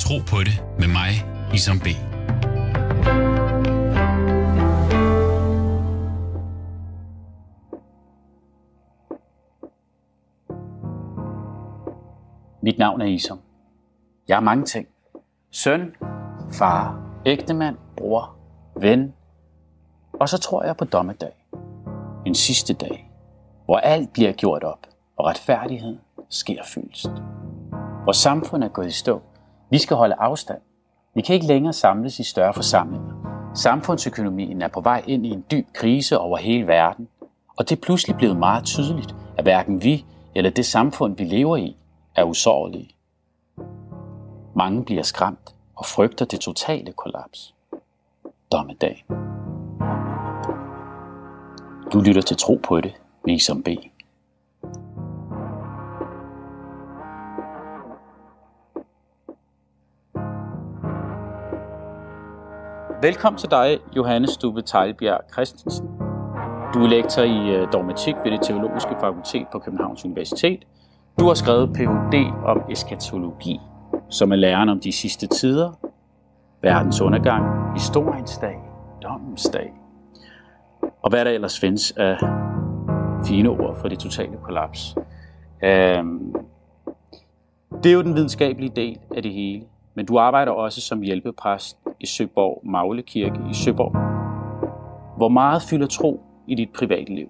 Tro på det med mig, Isam B. Mit navn er Isam. Jeg er mange ting. Søn, far, ægtemand, bror, ven. Og så tror jeg på dommedag. En sidste dag, hvor alt bliver gjort op, og retfærdighed sker fyldest. Hvor samfundet er gået i stå. Vi skal holde afstand. Vi kan ikke længere samles i større forsamlinger. Samfundsøkonomien er på vej ind i en dyb krise over hele verden, og det er pludselig blevet meget tydeligt, at hverken vi eller det samfund, vi lever i, er usårlige. Mange bliver skræmt og frygter det totale kollaps. Dommedag. Du lytter til Tro på det, vi som B. Velkommen til dig, Johannes Stube Tejlbjerg Christensen. Du er lektor i øh, dogmatik ved det teologiske fakultet på Københavns Universitet. Du har skrevet Ph.D. om eskatologi, som er læren om de sidste tider, verdens undergang, historiens dag, dommens dag, og hvad der ellers findes af fine ord for det totale kollaps. Øhm, det er jo den videnskabelige del af det hele, men du arbejder også som hjælpepræst i Søborg Magle Kirke i Søborg. Hvor meget fylder tro i dit private liv?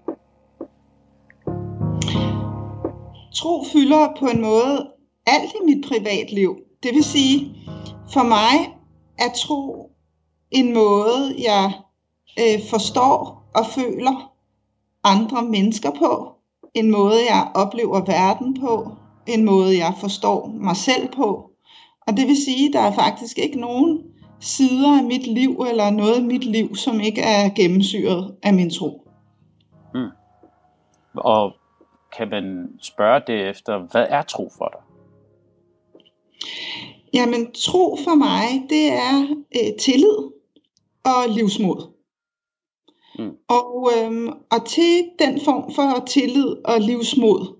Tro fylder på en måde alt i mit privatliv. Det vil sige, for mig er tro en måde, jeg øh, forstår og føler andre mennesker på. En måde, jeg oplever verden på. En måde, jeg forstår mig selv på. Og det vil sige, at der er faktisk ikke nogen sider af mit liv, eller noget af mit liv, som ikke er gennemsyret af min tro. Mm. Og kan man spørge det efter, hvad er tro for dig? Jamen, tro for mig, det er øh, tillid og livsmod. Mm. Og, øhm, og til den form for tillid og livsmod,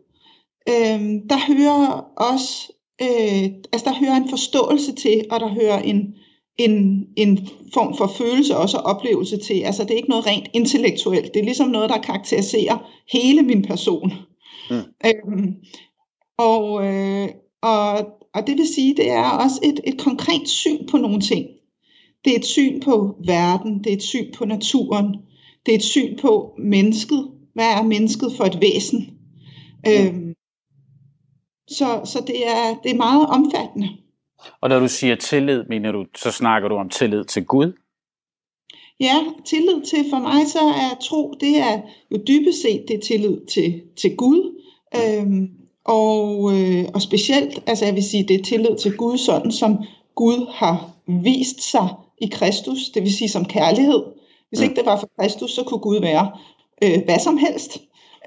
øhm, der hører også øh, altså der hører en forståelse til, og der hører en, en, en form for følelse også og oplevelse til. Altså det er ikke noget rent intellektuelt. Det er ligesom noget, der karakteriserer hele min person. Mm. Øhm, og, øh, og, og det vil sige, det er også et, et konkret syn på nogle ting. Det er et syn på verden, det er et syn på naturen, det er et syn på mennesket. Hvad er mennesket for et væsen? Mm. Øhm, så så det, er, det er meget omfattende. Og når du siger tillid, mener du, så snakker du om tillid til Gud? Ja, tillid til for mig så er tro, det er jo dybest set det er tillid til, til Gud. Øhm, og, øh, og specielt, altså jeg vil sige, det er tillid til Gud, sådan som Gud har vist sig i Kristus, det vil sige som kærlighed. Hvis ikke det var for Kristus, så kunne Gud være øh, hvad som helst,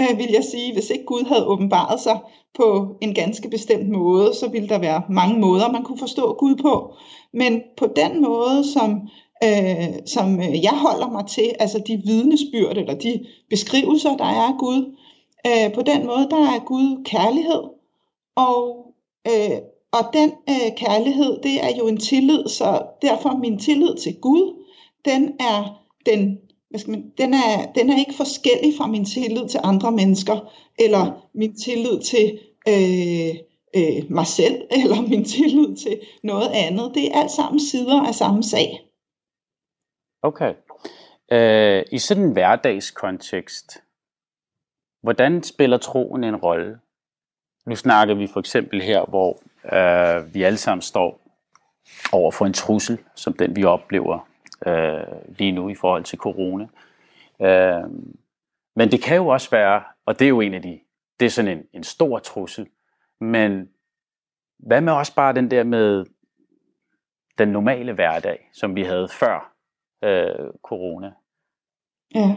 øh, vil jeg sige. Hvis ikke Gud havde åbenbaret sig på en ganske bestemt måde, så ville der være mange måder, man kunne forstå Gud på. Men på den måde, som, øh, som øh, jeg holder mig til, altså de vidnesbyrd eller de beskrivelser, der er af Gud, øh, på den måde, der er Gud kærlighed. Og, øh, og den øh, kærlighed, det er jo en tillid, så derfor min tillid til Gud, den er den hvad man, den, er, den er ikke forskellig fra min tillid til andre mennesker, eller min tillid til øh, øh, mig selv, eller min tillid til noget andet. Det er alt sammen sider af samme sag. Okay. Øh, I sådan en hverdagskontekst, hvordan spiller troen en rolle? Nu snakker vi for eksempel her, hvor øh, vi alle sammen står over for en trussel, som den vi oplever øh, lige nu i forhold til corona. Øh, men det kan jo også være, og det er jo en af de, det er sådan en, en stor trussel, men hvad med også bare den der med den normale hverdag, som vi havde før øh, corona? Ja.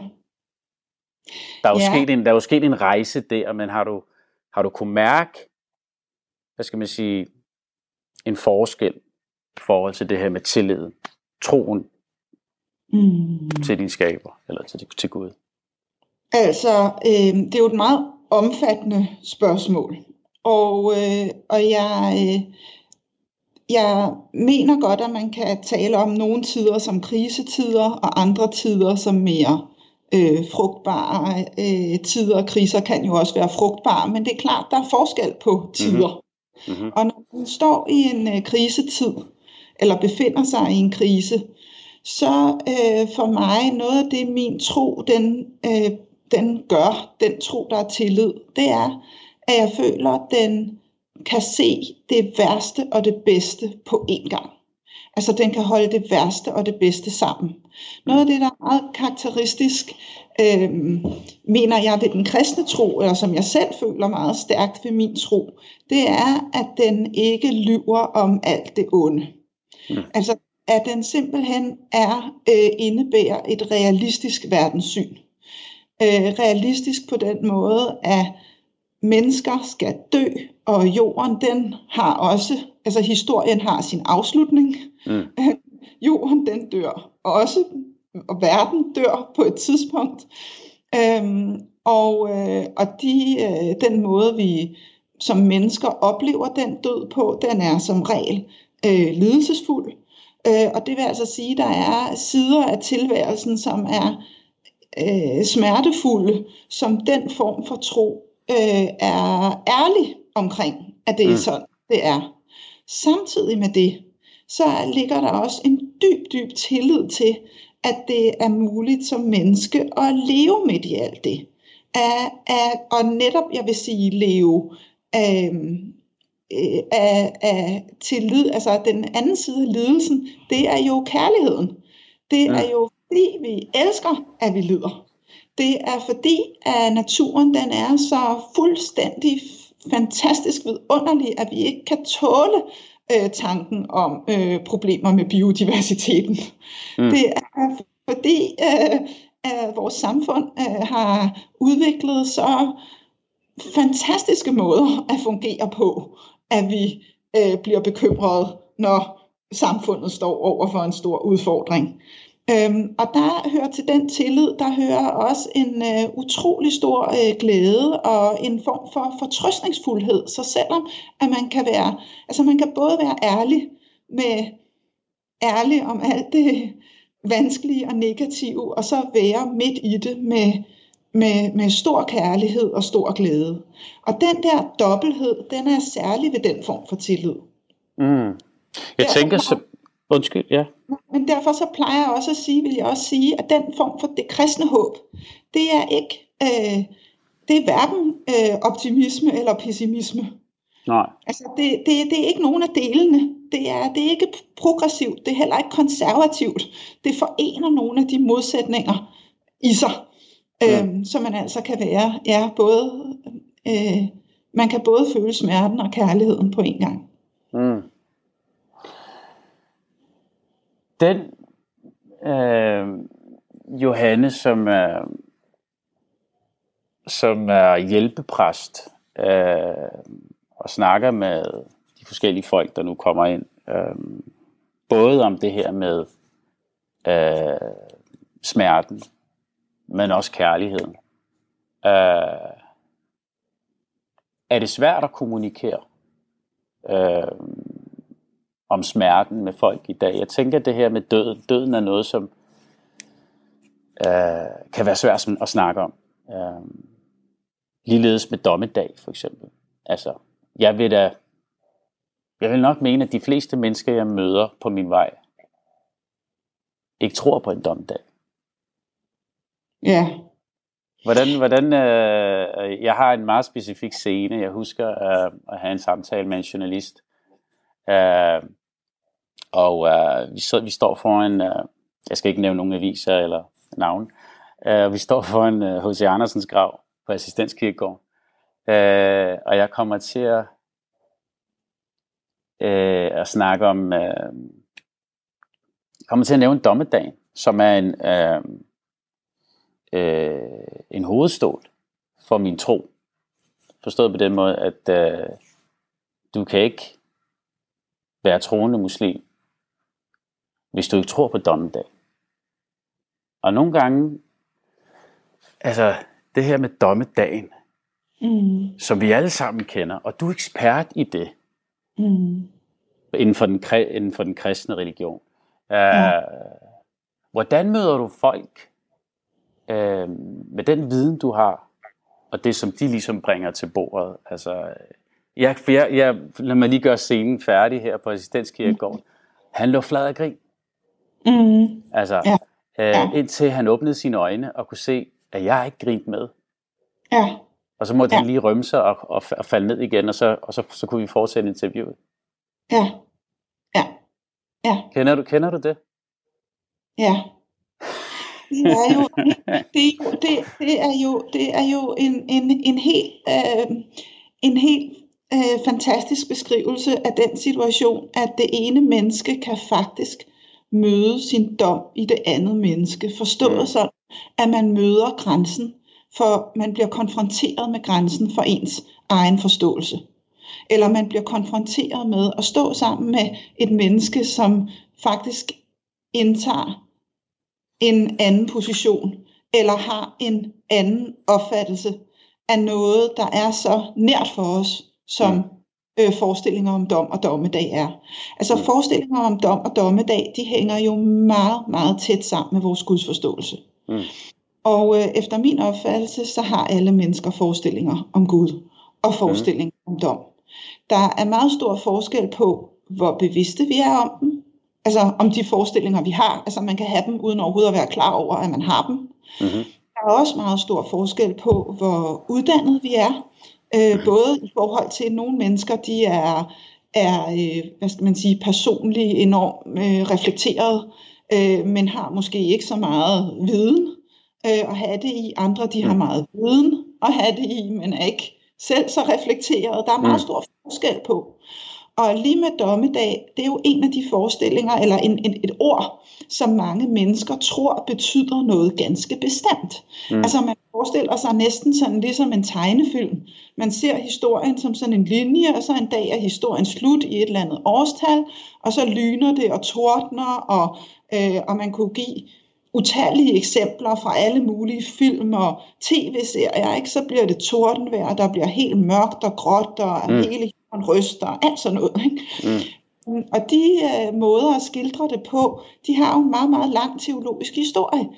Der er, jo ja. sket en, der er jo sket en rejse der, men har du, har du kunne mærke, hvad skal man sige, en forskel i forhold til det her med tillid, troen mm. til din skaber, eller til, til Gud? Altså, øh, det er jo et meget omfattende spørgsmål. Og, øh, og jeg, øh, jeg mener godt, at man kan tale om nogle tider som krisetider, og andre tider som mere øh, frugtbare øh, tider. Kriser kan jo også være frugtbare, men det er klart, der er forskel på tider. Mm-hmm. Og når man står i en øh, krisetid, eller befinder sig i en krise, så øh, for mig noget af det, min tro, den, øh, den gør, den tro, der er tillid, det er, at jeg føler, den kan se det værste og det bedste på én gang. Altså den kan holde det værste og det bedste sammen. Noget af det, der er meget karakteristisk, øh, mener jeg ved den kristne tro, eller som jeg selv føler meget stærkt ved min tro, det er, at den ikke lyver om alt det onde. Mm. Altså at den simpelthen er øh, indebærer et realistisk verdenssyn. Øh, realistisk på den måde, at mennesker skal dø, og jorden den har også, altså historien har sin afslutning. Mm. jorden den dør også, og verden dør på et tidspunkt. Øhm, og øh, og de, øh, den måde, vi som mennesker oplever den død på, den er som regel øh, lidelsesfuld. Øh, og det vil altså sige, at der er sider af tilværelsen, som er øh, smertefulde, som den form for tro øh, er ærlig omkring, at det er mm. sådan, det er. Samtidig med det, så ligger der også en dyb, dyb tillid til, at det er muligt som menneske at leve midt i alt det. At, at, og netop, jeg vil sige, leve øh, øh, af, af tillid, altså den anden side af lidelsen, det er jo kærligheden. Det ja. er jo fordi vi elsker, at vi lider. Det er fordi, at naturen den er så fuldstændig fantastisk vidunderlig, at vi ikke kan tåle øh, tanken om øh, problemer med biodiversiteten. Mm. Det er fordi, øh, at vores samfund øh, har udviklet så fantastiske måder at fungere på, at vi øh, bliver bekymrede, når samfundet står over for en stor udfordring. Øhm, og der hører til den tillid, der hører også en øh, utrolig stor øh, glæde og en form for fortrøstningsfuldhed. Så selvom at man kan være, altså man kan både være ærlig med ærlig om alt det vanskelige og negative, og så være midt i det med, med, med stor kærlighed og stor glæde. Og den der dobbelthed, den er særlig ved den form for tillid. Mm. Jeg tænker så... Undskyld, ja. Men derfor så plejer jeg også at sige, vil jeg også sige, at den form for det kristne håb, det er ikke, øh, det er hverken øh, optimisme eller pessimisme. Nej. Altså det, det, det er ikke nogen af delene. Det er, det er ikke progressivt, det er heller ikke konservativt. Det forener nogle af de modsætninger i sig, ja. øh, så man altså kan være, ja, både, øh, man kan både føle smerten og kærligheden på en gang. Mm. Den øh, Johanne, som er, som er hjælpepræst øh, og snakker med de forskellige folk, der nu kommer ind, øh, både om det her med øh, smerten, men også kærligheden. Øh, er det svært at kommunikere? Øh, om smerten med folk i dag. Jeg tænker, at det her med døden, døden er noget, som øh, kan være svært at snakke om. Øh, ligeledes med dommedag, for eksempel. Altså, jeg vil da, jeg vil nok mene, at de fleste mennesker, jeg møder på min vej, ikke tror på en dommedag. Ja. Hvordan, hvordan øh, jeg har en meget specifik scene. Jeg husker øh, at have en samtale med en journalist, Øh, og øh, vi, så, vi står foran, øh, jeg skal ikke nævne nogen aviser eller navn, øh, vi står foran H.C. Øh, Andersens grav på Assistenskirkegården. Øh, og jeg kommer til at, øh, at snakke om, øh, kommer til at nævne dommedagen, som er en, Øh, uh, en hovedstol for min tro. Forstået på den måde, at uh, du kan ikke være troende muslim, hvis du ikke tror på dommedag. Og nogle gange, altså det her med dommedagen, mm. som vi alle sammen kender, og du er ekspert i det. Mm. inden for den, inden for den kristne religion. Uh, ja. Hvordan møder du folk uh, med den viden, du har, og det, som de ligesom bringer til bordet? Altså, jeg, jeg, jeg, lad mig lige gøre scenen færdig her på Assistenskirkegården. Han lå flad af grin. Mm. Altså, ja. Uh, indtil han åbnede sine øjne og kunne se, at jeg ikke grint med. Ja. Og så måtte ja. han lige rømme sig og, og, og falde ned igen, og, så, og så, så kunne vi fortsætte interviewet. Ja. Ja. Ja. Kender du, kender du det? Ja. Det er jo, det, er jo, det, det er jo, det er jo en, en, en helt, øh, en helt øh, fantastisk beskrivelse af den situation, at det ene menneske kan faktisk møde sin dom i det andet menneske. Forstået mm. sådan, at man møder grænsen, for man bliver konfronteret med grænsen for ens egen forståelse. Eller man bliver konfronteret med at stå sammen med et menneske, som faktisk indtager en anden position, eller har en anden opfattelse af noget, der er så nært for os, som mm. øh, forestillinger om dom og dommedag er. Altså mm. forestillinger om dom og dommedag, de hænger jo meget, meget tæt sammen med vores gudsforståelse. Mm. Og øh, efter min opfattelse, så har alle mennesker forestillinger om Gud og forestillinger mm. om dom. Der er meget stor forskel på, hvor bevidste vi er om dem, altså om de forestillinger, vi har. Altså man kan have dem uden overhovedet at være klar over, at man har dem. Mm-hmm. Der er også meget stor forskel på, hvor uddannet vi er. Øh, både i forhold til, at nogle mennesker, de er, er øh, hvad skal man sige, personligt enormt øh, reflekteret, øh, men har måske ikke så meget viden øh, at have det i. Andre, de har mm. meget viden at have det i, men er ikke selv så reflekteret. Der er meget mm. stor forskel på. Og lige med dommedag, det er jo en af de forestillinger, eller en, en, et ord, som mange mennesker tror betyder noget ganske bestemt. Mm. Altså man forestiller sig næsten sådan ligesom en tegnefilm. Man ser historien som sådan en linje, og så en dag er historien slut i et eller andet årstal, og så lyner det og tordner, og, øh, og man kunne give utallige eksempler fra alle mulige film og tv-serier, ikke? så bliver det tordenvejr, der bliver helt mørkt og gråt, og mm. hele jorden ryster, og alt sådan noget. Ikke? Mm. Og de øh, måder at skildre det på, de har jo en meget, meget lang teologisk historie.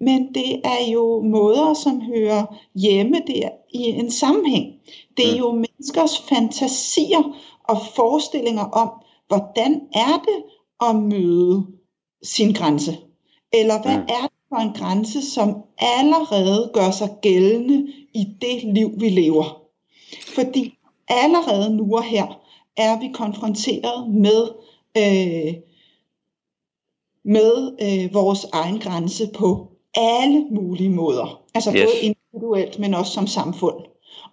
Men det er jo måder, som hører hjemme der i en sammenhæng. Det er mm. jo menneskers fantasier og forestillinger om, hvordan er det at møde sin grænse. Eller hvad mm. er det for en grænse, som allerede gør sig gældende i det liv, vi lever? Fordi allerede nu og her er vi konfronteret med, øh, med øh, vores egen grænse på alle mulige måder. Altså yes. både individuelt, men også som samfund.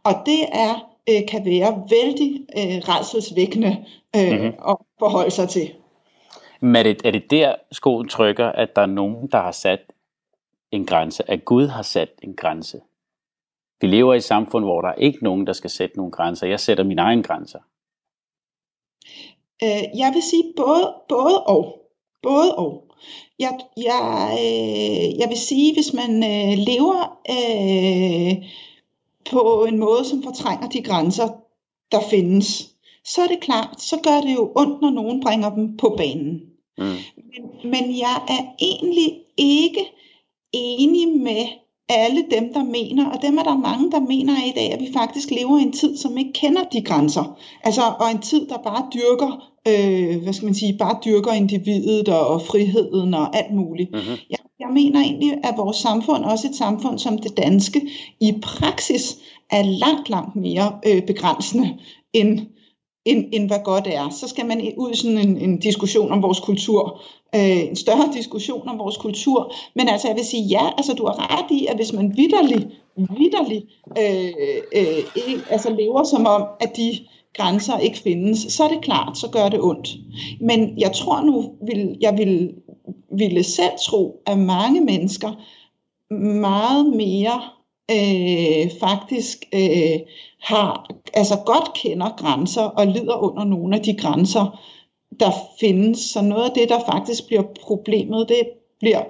Og det er øh, kan være vældig øh, redselsvækkende øh, mm-hmm. at forholde sig til. Men er det, er det der skoen trykker, at der er nogen, der har sat en grænse, at Gud har sat en grænse? Vi lever i et samfund, hvor der er ikke nogen, der skal sætte nogle grænser. Jeg sætter mine egne grænser. Øh, jeg vil sige både, både og. Både og. Jeg, jeg, øh, jeg vil sige, hvis man øh, lever øh, på en måde, som fortrænger de grænser, der findes, så er det klart, så gør det jo ondt, når nogen bringer dem på banen. Mm. Men, men jeg er egentlig ikke enig med alle dem, der mener, og dem er der mange, der mener i dag, at vi faktisk lever i en tid, som ikke kender de grænser. Altså, og en tid, der bare dyrker, øh, hvad skal man sige, bare dyrker individet og, og friheden og alt muligt. Mm-hmm. Jeg, jeg mener egentlig, at vores samfund, også et samfund som det danske, i praksis er langt, langt mere øh, begrænsende end end, end hvad godt er. Så skal man ud i sådan en, en diskussion om vores kultur, øh, en større diskussion om vores kultur. Men altså jeg vil sige, ja, altså du har ret i, at hvis man vidderligt, vidderligt øh, øh, ikke, altså lever som om, at de grænser ikke findes, så er det klart, så gør det ondt. Men jeg tror nu, vil, jeg vil, ville selv tro, at mange mennesker meget mere øh, faktisk øh, har, altså godt kender grænser og lider under nogle af de grænser, der findes. Så noget af det, der faktisk bliver problemet, det bliver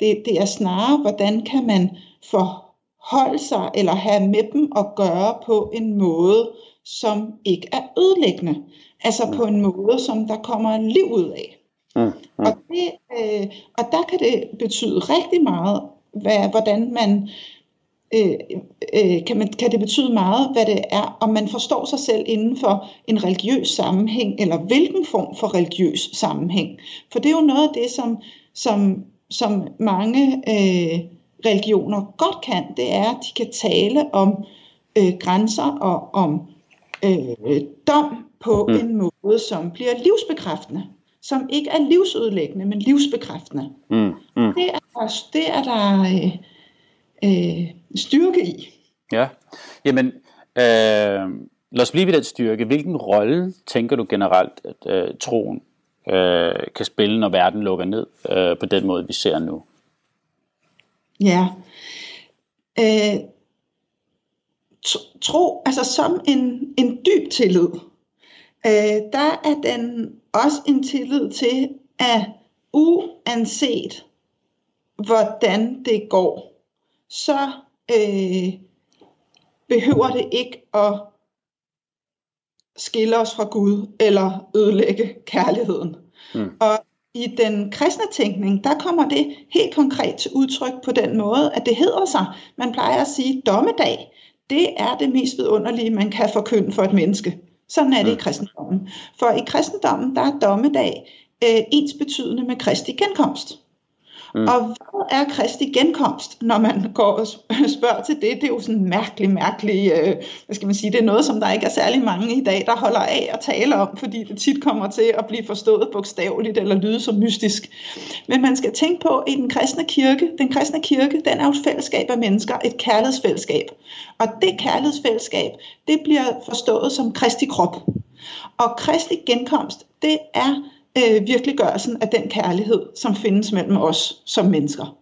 det, det er snarere, hvordan kan man forholde sig eller have med dem at gøre på en måde, som ikke er ødelæggende. Altså på en måde, som der kommer liv ud af. Mm, mm. Og, det, øh, og der kan det betyde rigtig meget, hvad, hvordan man, øh, øh, kan, man, kan det betyde meget, hvad det er, om man forstår sig selv inden for en religiøs sammenhæng, eller hvilken form for religiøs sammenhæng. For det er jo noget af det, som, som, som mange øh, religioner godt kan, det er, at de kan tale om øh, grænser og om øh, dom på mm. en måde, som bliver livsbekræftende som ikke er livsødelæggende, men livsbekræftende. Mm, mm. Det, er, det er der øh, øh, styrke i. Ja, jamen øh, lad os blive ved den styrke. Hvilken rolle tænker du generelt, at øh, troen øh, kan spille, når verden lukker ned øh, på den måde, vi ser nu? Ja, øh, tro, altså som en, en dyb tillid, øh, der er den også en tillid til, at uanset hvordan det går, så øh, behøver det ikke at skille os fra Gud eller ødelægge kærligheden. Mm. Og i den kristne tænkning, der kommer det helt konkret til udtryk på den måde, at det hedder sig, man plejer at sige, dommedag, det er det mest vidunderlige, man kan forkynde for et menneske. Sådan er det mm. i kristendommen. For i kristendommen, der er dommedag øh, ens betydende med Kristi genkomst. Mm. Og hvad er Kristi genkomst, når man går og spørger til det? Det er jo sådan en mærkelig, mærkelig, øh, hvad skal man sige, det er noget, som der ikke er særlig mange i dag, der holder af at tale om, fordi det tit kommer til at blive forstået bogstaveligt eller lyde som mystisk. Men man skal tænke på, at i den kristne kirke, den kristne kirke, den er jo et fællesskab af mennesker, et kærlighedsfællesskab. Og det kærlighedsfællesskab, det bliver forstået som Kristi krop. Og Kristi genkomst, det er øh, virkeliggørelsen af den kærlighed, som findes mellem os som mennesker.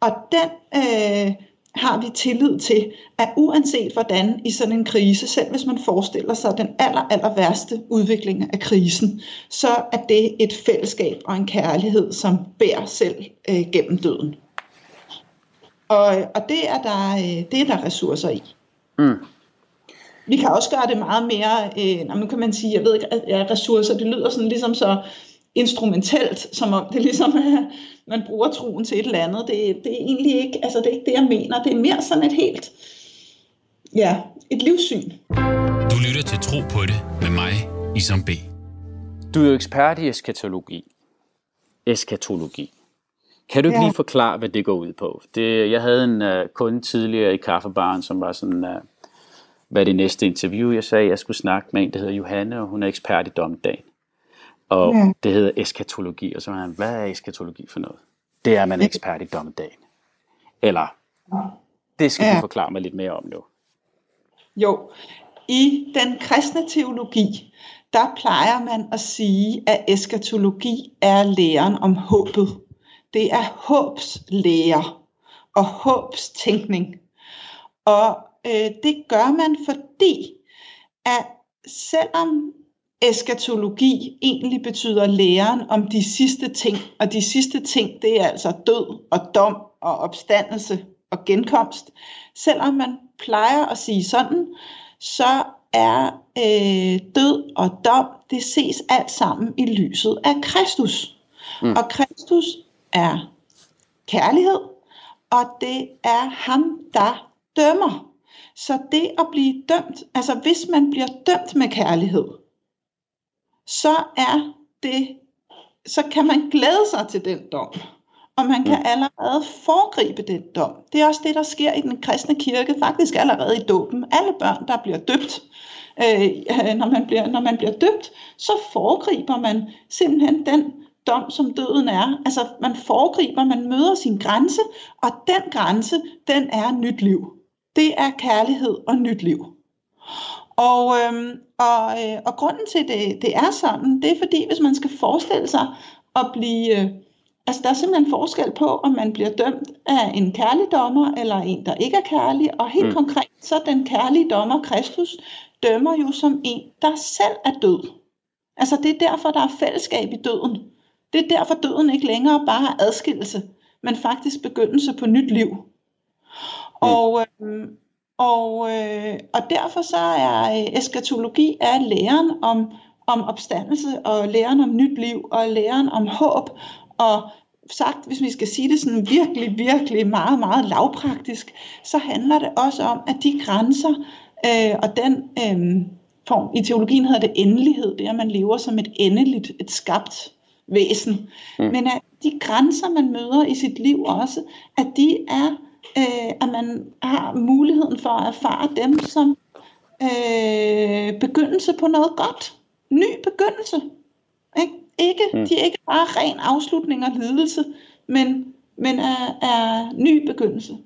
Og den øh, har vi tillid til, at uanset hvordan i sådan en krise, selv hvis man forestiller sig den aller, aller værste udvikling af krisen, så er det et fællesskab og en kærlighed, som bærer selv øh, gennem døden. Og, og det, er der, øh, det er der ressourcer i. Mm. Vi kan også gøre det meget mere, øh, nu kan man sige, jeg ved ikke, ja, ressourcer, det lyder sådan ligesom så instrumentelt, som om det ligesom er, man bruger troen til et eller andet. Det, det er egentlig ikke, altså det er ikke det, jeg mener. Det er mere sådan et helt, ja, et livssyn. Du lytter til Tro på det med mig, Isam B. Du er jo ekspert i eskatologi. Eskatologi. Kan du ikke ja. lige forklare, hvad det går ud på? Det, jeg havde en uh, kunde tidligere i kaffebaren, som var sådan, uh, hvad det næste interview, jeg sagde, jeg skulle snakke med en, der hedder Johanne, og hun er ekspert i dommedagen. Og ja. det hedder eskatologi, og så var han, hvad er eskatologi for noget? Det er, man er ekspert i dommedagen. Eller, det skal ja. du forklare mig lidt mere om nu. Jo, i den kristne teologi, der plejer man at sige, at eskatologi er læren om håbet. Det er håbslære og håbstænkning. Og øh, det gør man, fordi at selvom eskatologi egentlig betyder læren om de sidste ting, og de sidste ting, det er altså død og dom og opstandelse og genkomst. Selvom man plejer at sige sådan, så er øh, død og dom, det ses alt sammen i lyset af Kristus. Mm. Og Kristus er kærlighed, og det er ham, der dømmer. Så det at blive dømt, altså hvis man bliver dømt med kærlighed, så er det, så kan man glæde sig til den dom. Og man kan mm. allerede foregribe den dom. Det er også det, der sker i den kristne kirke, faktisk allerede i dåben. Alle børn, der bliver døbt, øh, når, man bliver, når man bliver døbt, så foregriber man simpelthen den dom, som døden er. Altså man foregriber, man møder sin grænse, og den grænse, den er nyt liv. Det er kærlighed og nyt liv. Og, øhm, og, øh, og grunden til, det, det er sådan, det er fordi, hvis man skal forestille sig at blive... Øh, altså der er simpelthen forskel på, om man bliver dømt af en kærlig dommer, eller en, der ikke er kærlig. Og helt mm. konkret, så den kærlige dommer, Kristus, dømmer jo som en, der selv er død. Altså det er derfor, der er fællesskab i døden. Det er derfor, døden ikke længere bare er adskillelse, men faktisk begyndelse på nyt liv. Og, øh, og, øh, og derfor så er øh, eskatologi er læren om, om opstandelse og læren om nyt liv og læren om håb og sagt, hvis vi skal sige det sådan virkelig, virkelig meget, meget lavpraktisk, så handler det også om, at de grænser øh, og den øh, form, i teologien hedder det endelighed, det er, at man lever som et endeligt, et skabt væsen. Mm. Men at de grænser, man møder i sit liv også, at de er, øh, at man har muligheden for at erfare dem som øh, begyndelse på noget godt. Ny begyndelse. Ikke? Ikke, mm. De er ikke bare ren afslutning og lidelse, men, men er, er ny begyndelse.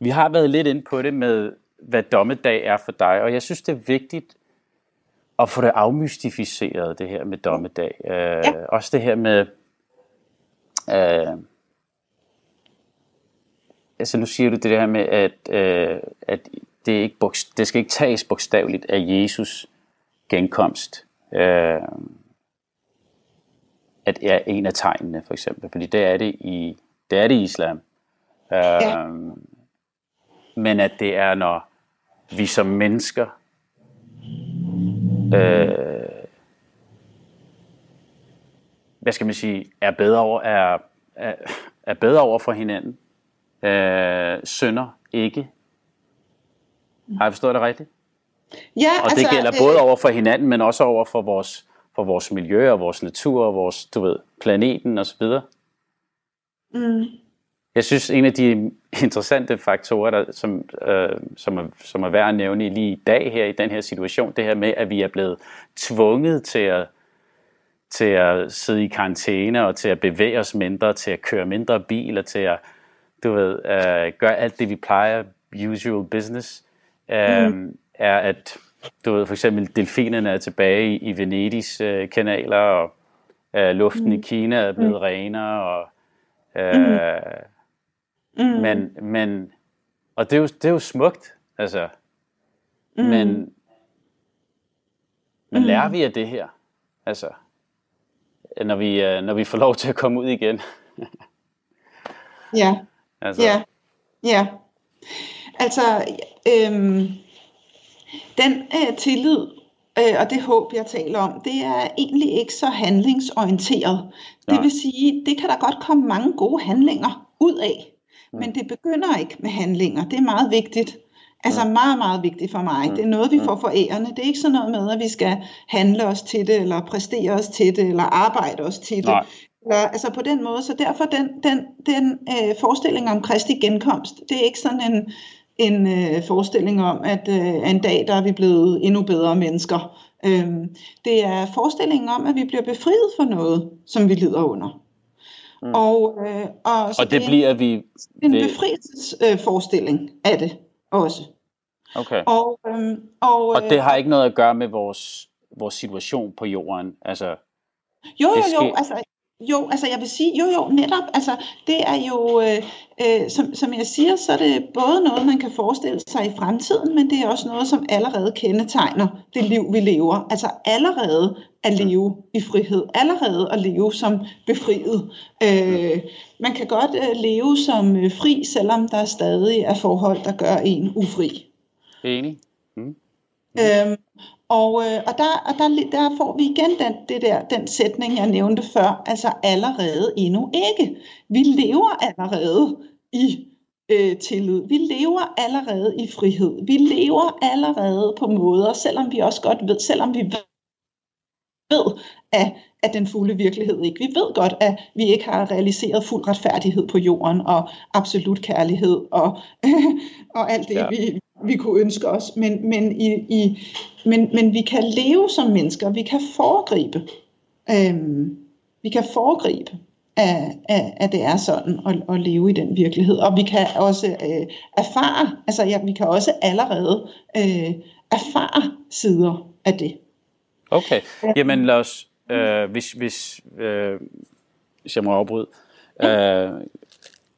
Vi har været lidt ind på det med, hvad dommedag er for dig, og jeg synes, det er vigtigt at få det afmystificeret, det her med dommedag. Øh, ja. Også det her med, øh, altså nu siger du det her med, at, øh, at det, ikke det skal ikke tages bogstaveligt af Jesus genkomst. Øh, at er en af tegnene, for eksempel. Fordi det er det i, det er det i islam. Øh, ja. Men at det er, når vi som mennesker øh, hvad skal man sige, er bedre over, er, er, er bedre over for hinanden. Øh, sønder ikke. Har jeg forstået det rigtigt? Ja, og det altså, gælder både over for hinanden, men også over for vores for vores miljø og vores natur og vores, du ved, planeten osv. Mm. Jeg synes, en af de interessante faktorer, der, som, øh, som, er, som er værd at nævne lige i dag her i den her situation, det her med, at vi er blevet tvunget til at, til at sidde i karantæne og til at bevæge os mindre, til at køre mindre bil og til at du ved, øh, gøre alt det, vi plejer, usual business, øh, mm. er at du ved, for eksempel delfinerne er tilbage i, i Venedigs øh, kanaler, og øh, luften mm. i Kina er blevet mm. renere, og øh, mm. Mm. men, men og det er jo, det er jo smukt, altså, mm. men men mm. lærer vi af det her, altså, når vi, øh, når vi får lov til at komme ud igen? ja, altså. ja, ja, altså, øhm, den øh, tillid øh, og det håb, jeg taler om, det er egentlig ikke så handlingsorienteret. Det vil sige, det kan der godt komme mange gode handlinger ud af, men det begynder ikke med handlinger. Det er meget vigtigt. Altså meget, meget vigtigt for mig. Det er noget, vi får forærende. Det er ikke sådan noget med, at vi skal handle os til det, eller præstere os til det, eller arbejde os til det. Nej. Eller, altså på den måde. Så derfor den, den, den øh, forestilling om Kristi genkomst, det er ikke sådan en en øh, forestilling om, at øh, en dag der er vi blevet endnu bedre mennesker. Øhm, det er forestillingen om, at vi bliver befriet for noget, som vi lider under. Mm. Og, øh, og, så og det, det bliver vi... En ved... befrielsesforestilling øh, af det også. Okay. Og, øhm, og, og det har ikke noget at gøre med vores, vores situation på jorden? Altså, jo, jo, jo, altså jo, altså jeg vil sige, jo jo, netop, altså det er jo, øh, øh, som, som jeg siger, så er det både noget, man kan forestille sig i fremtiden, men det er også noget, som allerede kendetegner det liv, vi lever. Altså allerede at leve i frihed, allerede at leve som befriet. Øh, man kan godt øh, leve som øh, fri, selvom der stadig er forhold, der gør en ufri. Enig. Mm. Øhm, og, øh, og, der, og der, der får vi igen den, det der, den sætning, jeg nævnte før, altså allerede endnu ikke. Vi lever allerede i øh, tillid. Vi lever allerede i frihed. Vi lever allerede på måder, selvom vi også godt ved, selvom vi ved, at, at den fulde virkelighed ikke. Vi ved godt, at vi ikke har realiseret fuld retfærdighed på jorden, og absolut kærlighed, og, og alt det, ja. vi, vi kunne ønske os, men, men, i, i, men, men vi kan leve som mennesker, vi kan foregribe, øhm, vi kan foregribe, at, at, at det er sådan at, at leve i den virkelighed, og vi kan også øh, erfare, altså ja, vi kan også allerede øh, erfare sider af det. Okay, jamen lad os, øh, hvis, hvis, øh, hvis jeg må afbryde, øh,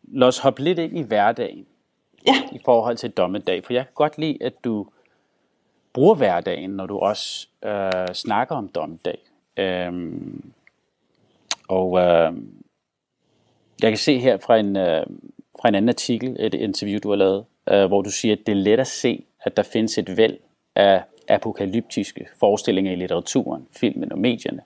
lad os hoppe lidt ind i hverdagen ja. i forhold til dommedag. For jeg kan godt lide, at du bruger hverdagen, når du også øh, snakker om dommedag. Øhm, og øh, jeg kan se her fra en, øh, fra en anden artikel, et interview, du har lavet, øh, hvor du siger, at det er let at se, at der findes et væld af apokalyptiske forestillinger i litteraturen, filmen og medierne,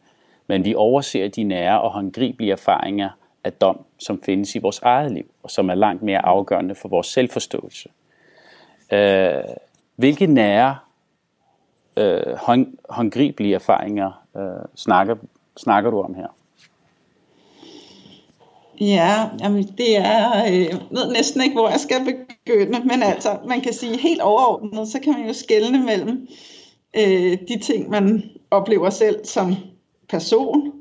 men vi overser de nære og håndgribelige erfaringer af dom, som findes i vores eget liv, og som er langt mere afgørende for vores selvforståelse. Øh, hvilke nære, øh, hånd, håndgribelige erfaringer øh, snakker, snakker du om her? Ja, jamen det er, øh, jeg ved næsten ikke, hvor jeg skal begynde, men altså, man kan sige helt overordnet, så kan man jo skelne mellem øh, de ting, man oplever selv som person,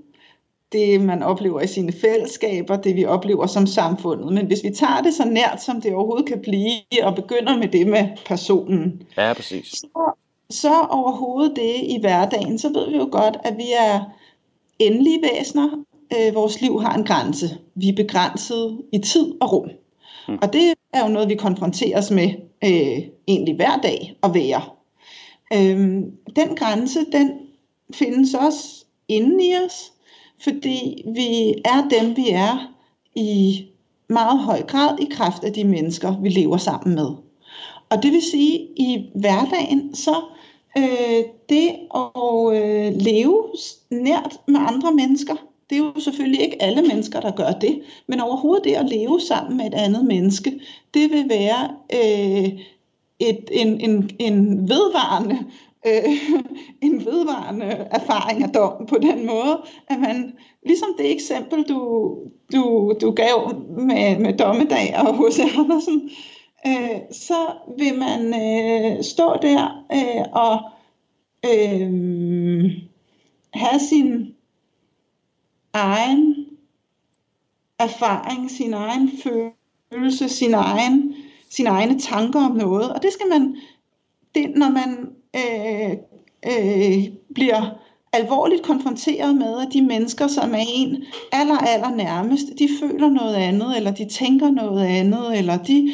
det man oplever i sine fællesskaber, det vi oplever som samfundet. Men hvis vi tager det så nært, som det overhovedet kan blive, og begynder med det med personen, ja, præcis. Så, så overhovedet det i hverdagen, så ved vi jo godt, at vi er endelige væsener, øh, vores liv har en grænse. Vi er begrænset i tid og rum. Mm. Og det er jo noget, vi konfronteres med øh, egentlig hver dag at være. Øhm, den grænse, den findes også inde i os, fordi vi er dem, vi er i meget høj grad i kraft af de mennesker, vi lever sammen med. Og det vil sige, at i hverdagen, så øh, det at øh, leve nært med andre mennesker, det er jo selvfølgelig ikke alle mennesker, der gør det, men overhovedet det at leve sammen med et andet menneske, det vil være øh, et, en, en, en vedvarende øh, en vedvarende erfaring af dom på den måde, at man, ligesom det eksempel, du, du, du gav med, med dommedag og H.C. Andersen, øh, så vil man øh, stå der øh, og øh, have sin egen erfaring, sin egen følelse, sin egen, sine egne tanker om noget. Og det skal man, det, når man øh, øh, bliver alvorligt konfronteret med, at de mennesker, som er en aller, aller nærmest, de føler noget andet, eller de tænker noget andet, eller de,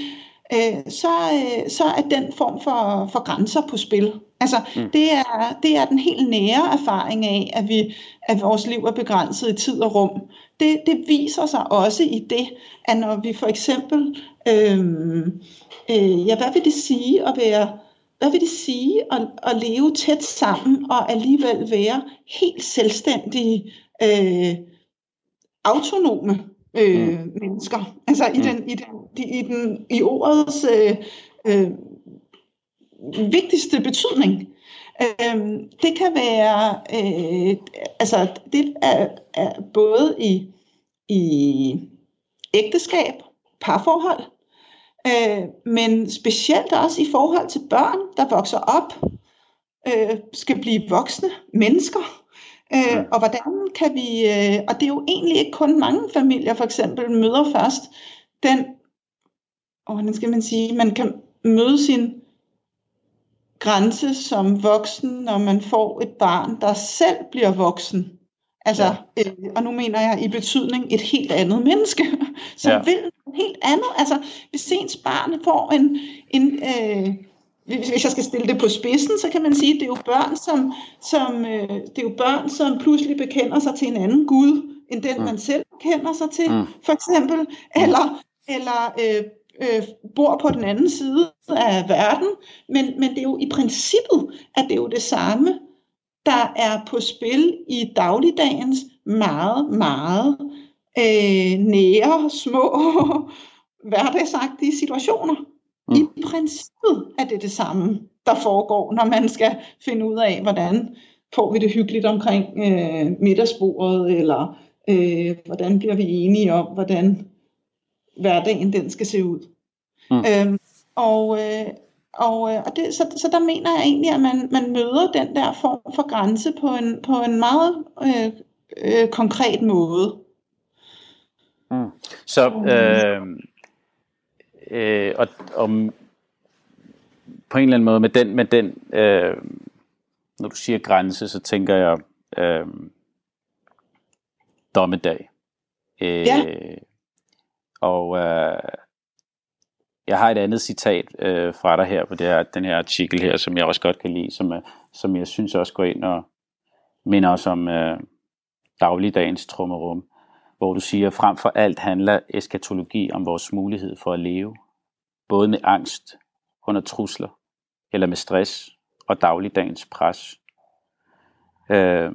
øh, så, øh, så er den form for, for grænser på spil. Altså, mm. det, er, det er den helt nære erfaring af, at, vi, at vores liv er begrænset i tid og rum. Det, det viser sig også i det, at når vi for eksempel, øh, øh, ja, hvad vil det sige at være hvad vil det sige at, at leve tæt sammen og alligevel være helt selvstændige, øh, autonome øh, mm. mennesker? Altså i, mm. den, i, den, i, den, i ordets øh, øh, vigtigste betydning. Øh, det kan være, øh, altså det er, er både i, i ægteskab, parforhold, øh, men specielt også i forhold til børn, der vokser op, øh, skal blive voksne mennesker. Øh, og hvordan kan vi, øh, og det er jo egentlig ikke kun mange familier for eksempel møder først den, og hvordan skal man sige, man kan møde sin grænse som voksen, når man får et barn, der selv bliver voksen. Altså, ja. øh, og nu mener jeg i betydning et helt andet menneske, som ja. vil helt andet. Altså, hvis ens barn får en, en øh, hvis jeg skal stille det på spidsen, så kan man sige, at det er jo børn, som, som, øh, det er jo børn, som pludselig bekender sig til en anden Gud, end den mm. man selv kender sig til, mm. for eksempel, mm. eller, eller øh, øh, bor på den anden side af verden. Men, men det er jo i princippet, at det er jo det samme, der er på spil i dagligdagens meget, meget øh, nære, små, hverdagsagtige situationer. Mm. I princippet er det det samme, der foregår, når man skal finde ud af, hvordan får vi det hyggeligt omkring øh, middagsbordet, eller øh, hvordan bliver vi enige om, hvordan hverdagen den skal se ud. Mm. Øhm, og øh, og, øh, og det, så, så der mener jeg egentlig, at man, man møder den der form for grænse på en, på en meget øh, øh, konkret måde. Mm. Så øh, øh, og, om på en eller anden måde med den, med den øh, når du siger grænse, så tænker jeg øh, dommedag. Øh, ja. Og øh, jeg har et andet citat øh, fra dig her på det her, den her artikel her, som jeg også godt kan lide, som, som jeg synes også går ind og minder os om øh, dagligdagens trummerum. hvor du siger, frem for alt handler eskatologi om vores mulighed for at leve, både med angst, under trusler, eller med stress og dagligdagens pres. Øh,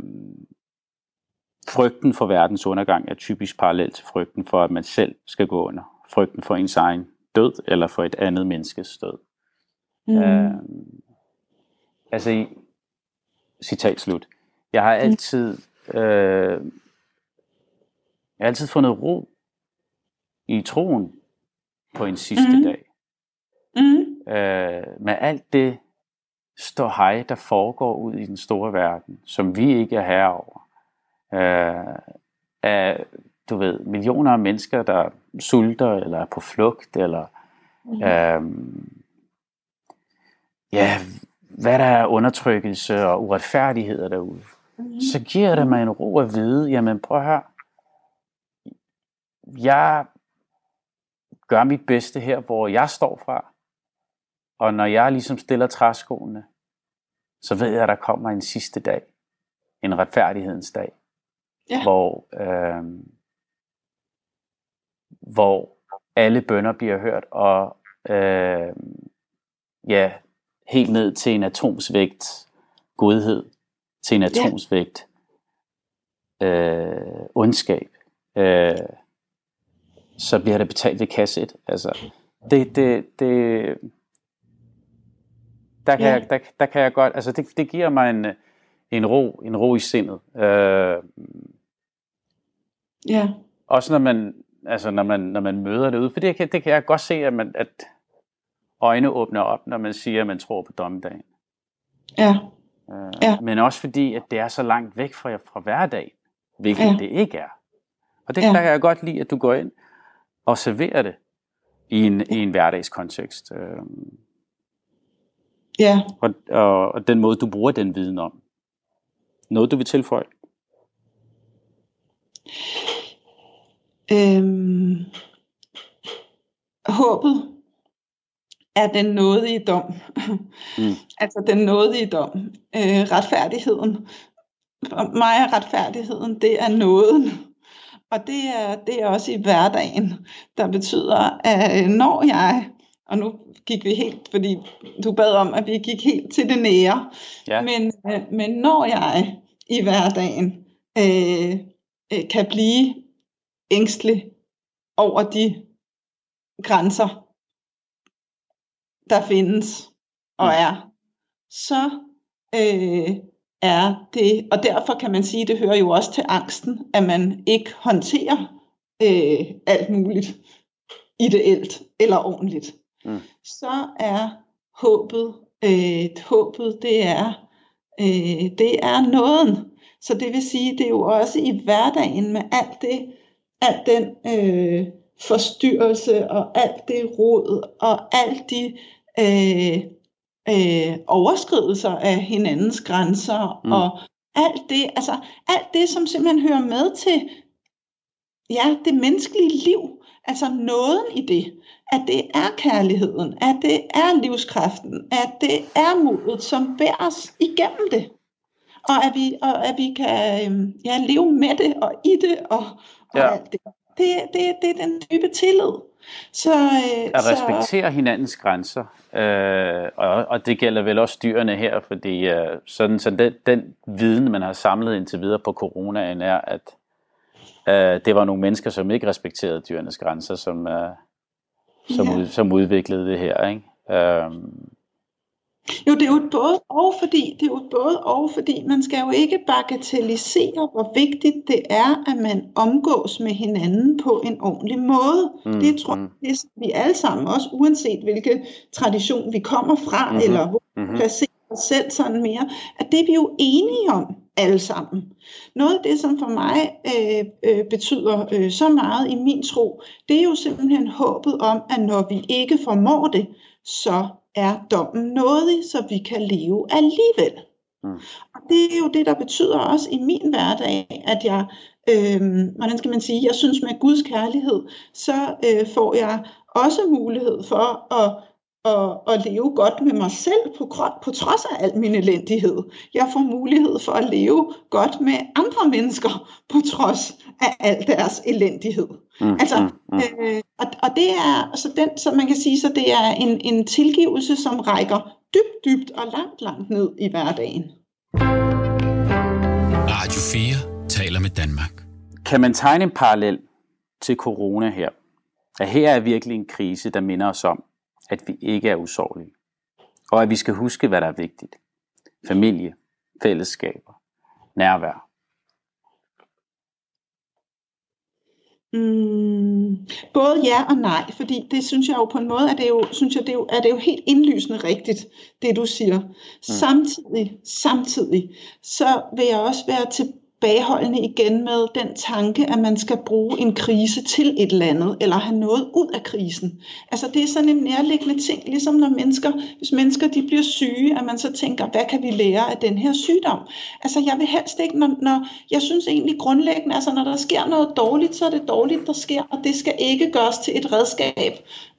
frygten for verdens undergang er typisk parallel til frygten for, at man selv skal gå under. Frygten for ens egen død, eller for et andet menneskes død. Mm. Øh, altså, citat slut. Jeg har altid, øh, jeg har altid fundet ro i troen på en sidste mm. dag. Mm. Øh, med alt det står hej, der foregår ud i den store verden, som vi ikke er herre over. Øh, af, du ved, millioner af mennesker, der sulter, eller er på flugt, eller mm. øh, ja, hvad der er undertrykkelse og uretfærdigheder derude, mm. så giver det mig en ro at vide, jamen prøv at høre, jeg gør mit bedste her, hvor jeg står fra, og når jeg ligesom stiller træskoene, så ved jeg, at der kommer en sidste dag, en retfærdighedens dag, ja. hvor, øh, hvor alle bønder bliver hørt, og øh, ja, helt ned til en atomsvægt godhed, til en atomsvægt øh, ondskab, øh, så bliver der betalt ved kasset. Altså, det, det, det, der kan, ja. jeg, der, der kan jeg godt, altså det, det giver mig en, en ro, en ro i sindet. Øh, ja. Også når man, altså når man, når man møder det ud, for det kan, det kan jeg godt se, at, man, at øjne åbner op, når man siger, at man tror på dommedagen. Ja. Øh, ja. Men også fordi, at det er så langt væk fra, fra hverdagen, hvilket ja. det ikke er. Og det ja. kan jeg godt lide, at du går ind og serverer det i en, i en hverdagskontekst. Øh, Ja. Og, og, og den måde, du bruger den viden om. Noget, du vil tilføje? Øhm, håbet er den nådige dom. Mm. altså den nådige dom. Øh, retfærdigheden. For mig er retfærdigheden, det er nåden. Og det er, det er også i hverdagen, der betyder, at når jeg og nu gik vi helt, fordi du bad om, at vi gik helt til det nære. Ja. Men, øh, men når jeg i hverdagen øh, øh, kan blive ængstelig over de grænser, der findes og mm. er, så øh, er det, og derfor kan man sige, det hører jo også til angsten, at man ikke håndterer øh, alt muligt ideelt eller ordentligt mm. så er håbet, øh, håbet det er, øh, det er nåden. Så det vil sige, det er jo også i hverdagen med alt det, alt den øh, forstyrrelse og alt det rod og alt de øh, øh, overskridelser af hinandens grænser mm. og alt det, altså alt det, som simpelthen hører med til ja, det menneskelige liv, altså nåden i det at det er kærligheden, at det er livskraften, at det er modet, som bærer os igennem det. Og at vi, og at vi kan øhm, ja, leve med det og i det og, og ja. alt det. Det, det. Det er den dybe tillid. Så, øh, at respektere så... hinandens grænser, øh, og, og det gælder vel også dyrene her, fordi øh, sådan, så den, den viden, man har samlet indtil videre på coronaen, er, at øh, det var nogle mennesker, som ikke respekterede dyrenes grænser, som, øh, som, ja. ud, som udviklede det her. Ikke? Øhm. Jo, det er jo både og, fordi det er jo både og, fordi man skal jo ikke bagatellisere, hvor vigtigt det er, at man omgås med hinanden på en ordentlig måde. Mm, det tror jeg, mm. det er vi alle sammen, også uanset hvilken tradition vi kommer fra, mm-hmm, eller hvor mm-hmm. vi placerer os selv sådan mere, at det er vi jo enige om alle sammen. Noget af det, som for mig øh, øh, betyder øh, så meget i min tro, det er jo simpelthen håbet om, at når vi ikke formår det, så er dommen nådig, så vi kan leve alligevel. Mm. Og det er jo det, der betyder også i min hverdag, at jeg, øh, hvordan skal man sige, jeg synes med Guds kærlighed, så øh, får jeg også mulighed for at at, at leve godt med mig selv på, på trods af al min elendighed. Jeg får mulighed for at leve godt med andre mennesker på trods af al deres elendighed. Mm, altså, mm, mm. Øh, og, og det er altså den, så man kan sige, så det er en, en tilgivelse, som rækker dybt, dybt og langt, langt ned i hverdagen. Radio 4 taler med Danmark. Kan man tegne en parallel til corona her? At her er virkelig en krise, der minder os om, at vi ikke er usårlige. Og at vi skal huske, hvad der er vigtigt. Familie, fællesskaber, nærvær. Mm, både ja og nej, fordi det synes jeg jo på en måde, at det jo, synes jeg, det er, jo, er det jo helt indlysende rigtigt, det du siger. Mm. Samtidig, samtidig, så vil jeg også være til, tilbageholdende igen med den tanke, at man skal bruge en krise til et eller andet, eller have noget ud af krisen. Altså det er sådan en nærliggende ting, ligesom når mennesker, hvis mennesker de bliver syge, at man så tænker, hvad kan vi lære af den her sygdom? Altså jeg vil helst ikke, når, når jeg synes egentlig grundlæggende, altså når der sker noget dårligt, så er det dårligt, der sker, og det skal ikke gøres til et redskab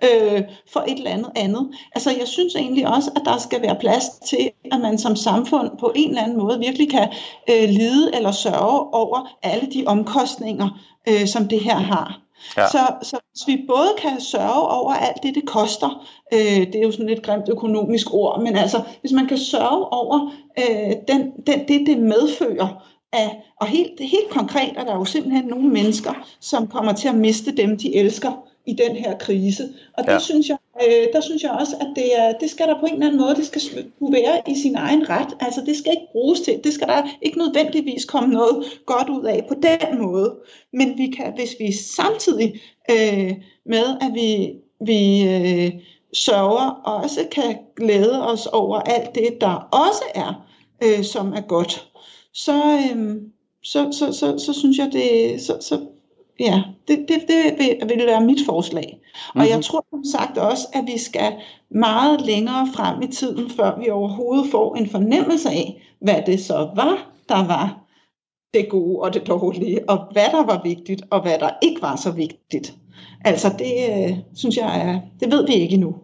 øh, for et eller andet andet. Altså jeg synes egentlig også, at der skal være plads til, at man som samfund på en eller anden måde virkelig kan øh, lide eller sørge over alle de omkostninger, øh, som det her har. Ja. Så, så hvis vi både kan sørge over alt det, det koster, øh, det er jo sådan et grimt økonomisk ord, men altså hvis man kan sørge over øh, den, den, det, det medfører, af, og helt, helt konkret er der jo simpelthen nogle mennesker, som kommer til at miste dem, de elsker i den her krise. Og det ja. synes jeg, øh, der synes jeg også, at det, er, det skal der på en eller anden måde, det skal være i sin egen ret. Altså det skal ikke bruges til, det skal der ikke nødvendigvis komme noget godt ud af på den måde. Men vi kan, hvis vi samtidig øh, med, at vi, vi øh, sørger, også kan glæde os over alt det, der også er, øh, som er godt, så, øh, så, så, så, så synes jeg, det, så, så Ja, det, det, det vil, vil være mit forslag. Og mm-hmm. jeg mhm. tror som sagt også, at vi skal meget længere frem i tiden, før vi overhovedet får en fornemmelse af, hvad det så var, der var det gode og det dårlige, og hvad der var vigtigt, og hvad der ikke var så vigtigt. Altså det øh, synes jeg er, det ved vi ikke endnu.